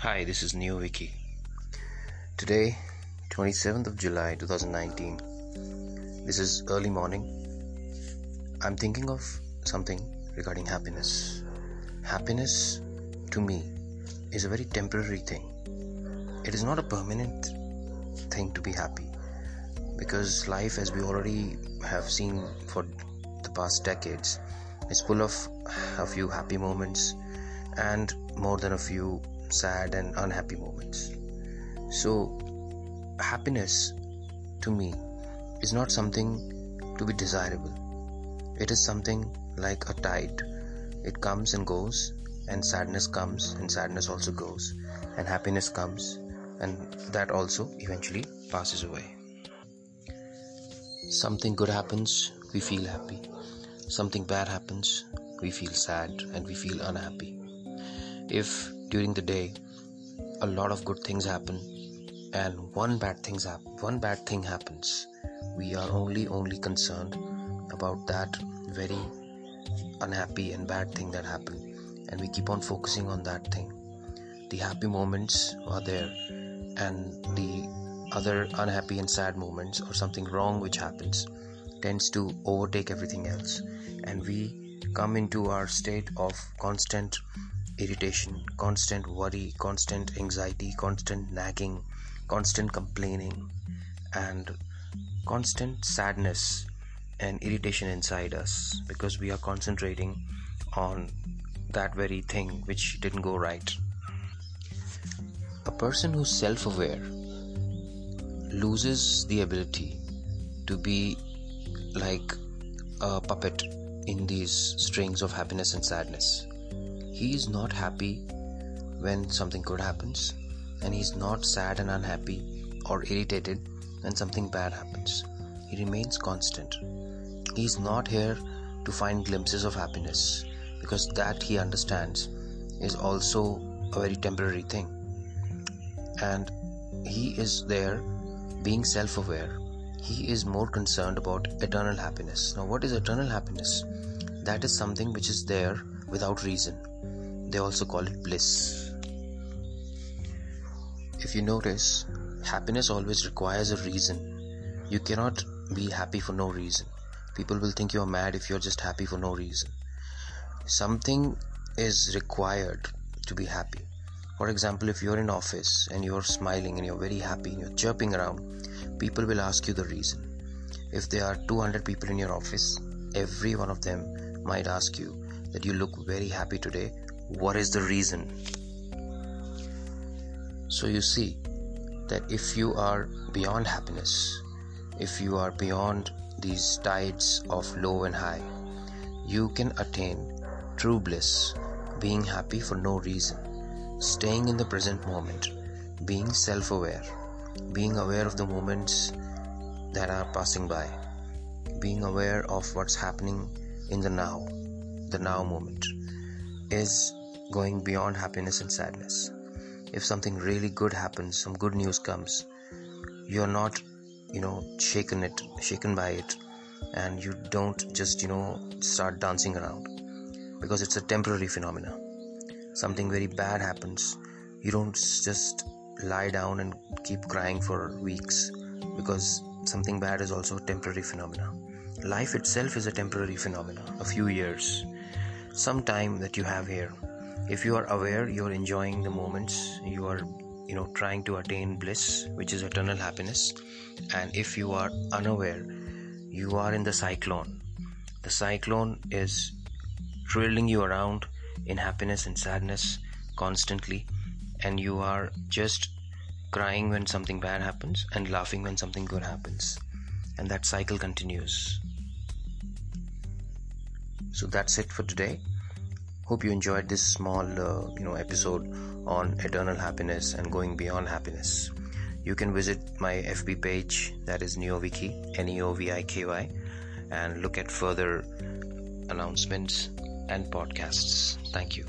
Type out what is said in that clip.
Hi, this is Neo Viky. Today, 27th of July 2019. This is early morning. I'm thinking of something regarding happiness. Happiness, to me, is a very temporary thing. It is not a permanent thing to be happy because life, as we already have seen for the past decades, is full of a few happy moments and more than a few sad and unhappy moments. So, happiness to me is not something to be desirable. It is something like a tide. It comes and goes, and sadness comes, and sadness also goes, and happiness comes, and that also eventually passes away. Something good happens, we feel happy. Something bad happens, we feel sad and we feel unhappy. If during the day a lot of good things happen and one bad things happen one bad thing happens. We are only only concerned about that very unhappy and bad thing that happened and we keep on focusing on that thing. The happy moments are there and the other unhappy and sad moments or something wrong which happens tends to overtake everything else. And we come into our state of constant irritation, constant worry, constant anxiety, constant nagging, constant complaining, and constant sadness and irritation inside us because we are concentrating on that very thing which didn't go right. A person who's self aware loses the ability to be like a puppet in these strings of happiness and sadness he is not happy when something good happens, and he's not sad and unhappy or irritated when something bad happens. He remains constant. He is not here to find glimpses of happiness because that he understands is also a very temporary thing. And he is there being self aware. He is more concerned about eternal happiness. Now, what is eternal happiness? That is something which is there without reason. They also call it bliss. If you notice, happiness always requires a reason. You cannot be happy for no reason. People will think you're mad if you're just happy for no reason. Something is required to be happy. For example, if you're in office and you're smiling and you're very happy and you're chirping around, people will ask you the reason. If there are 200 people in your office, every one of them might ask you that you look very happy today what is the reason? So you see that if you are beyond happiness if you are beyond these tides of low and high you can attain true bliss being happy for no reason staying in the present moment being self aware being aware of the moments that are passing by being aware of what's happening in the now the now moment is going beyond happiness and sadness. If something really good happens, some good news comes, you're not, you know, shaken it, shaken by it, and you don't just, you know, start dancing around because it's a temporary phenomena. Something very bad happens, you don't just lie down and keep crying for weeks because something bad is also a temporary phenomena. Life itself is a temporary phenomena, a few years some time that you have here. If you are aware you're enjoying the moments you are you know trying to attain bliss which is eternal happiness. And if you are unaware you are in the cyclone. The cyclone is twirling you around in happiness and sadness constantly. And you are just crying when something bad happens and laughing when something good happens. And that cycle continues so that's it for today. Hope you enjoyed this small uh, you know episode on eternal happiness and going beyond happiness. You can visit my fb page that is neoviky n-e-o-v-i-k-y and look at further announcements and podcasts. Thank you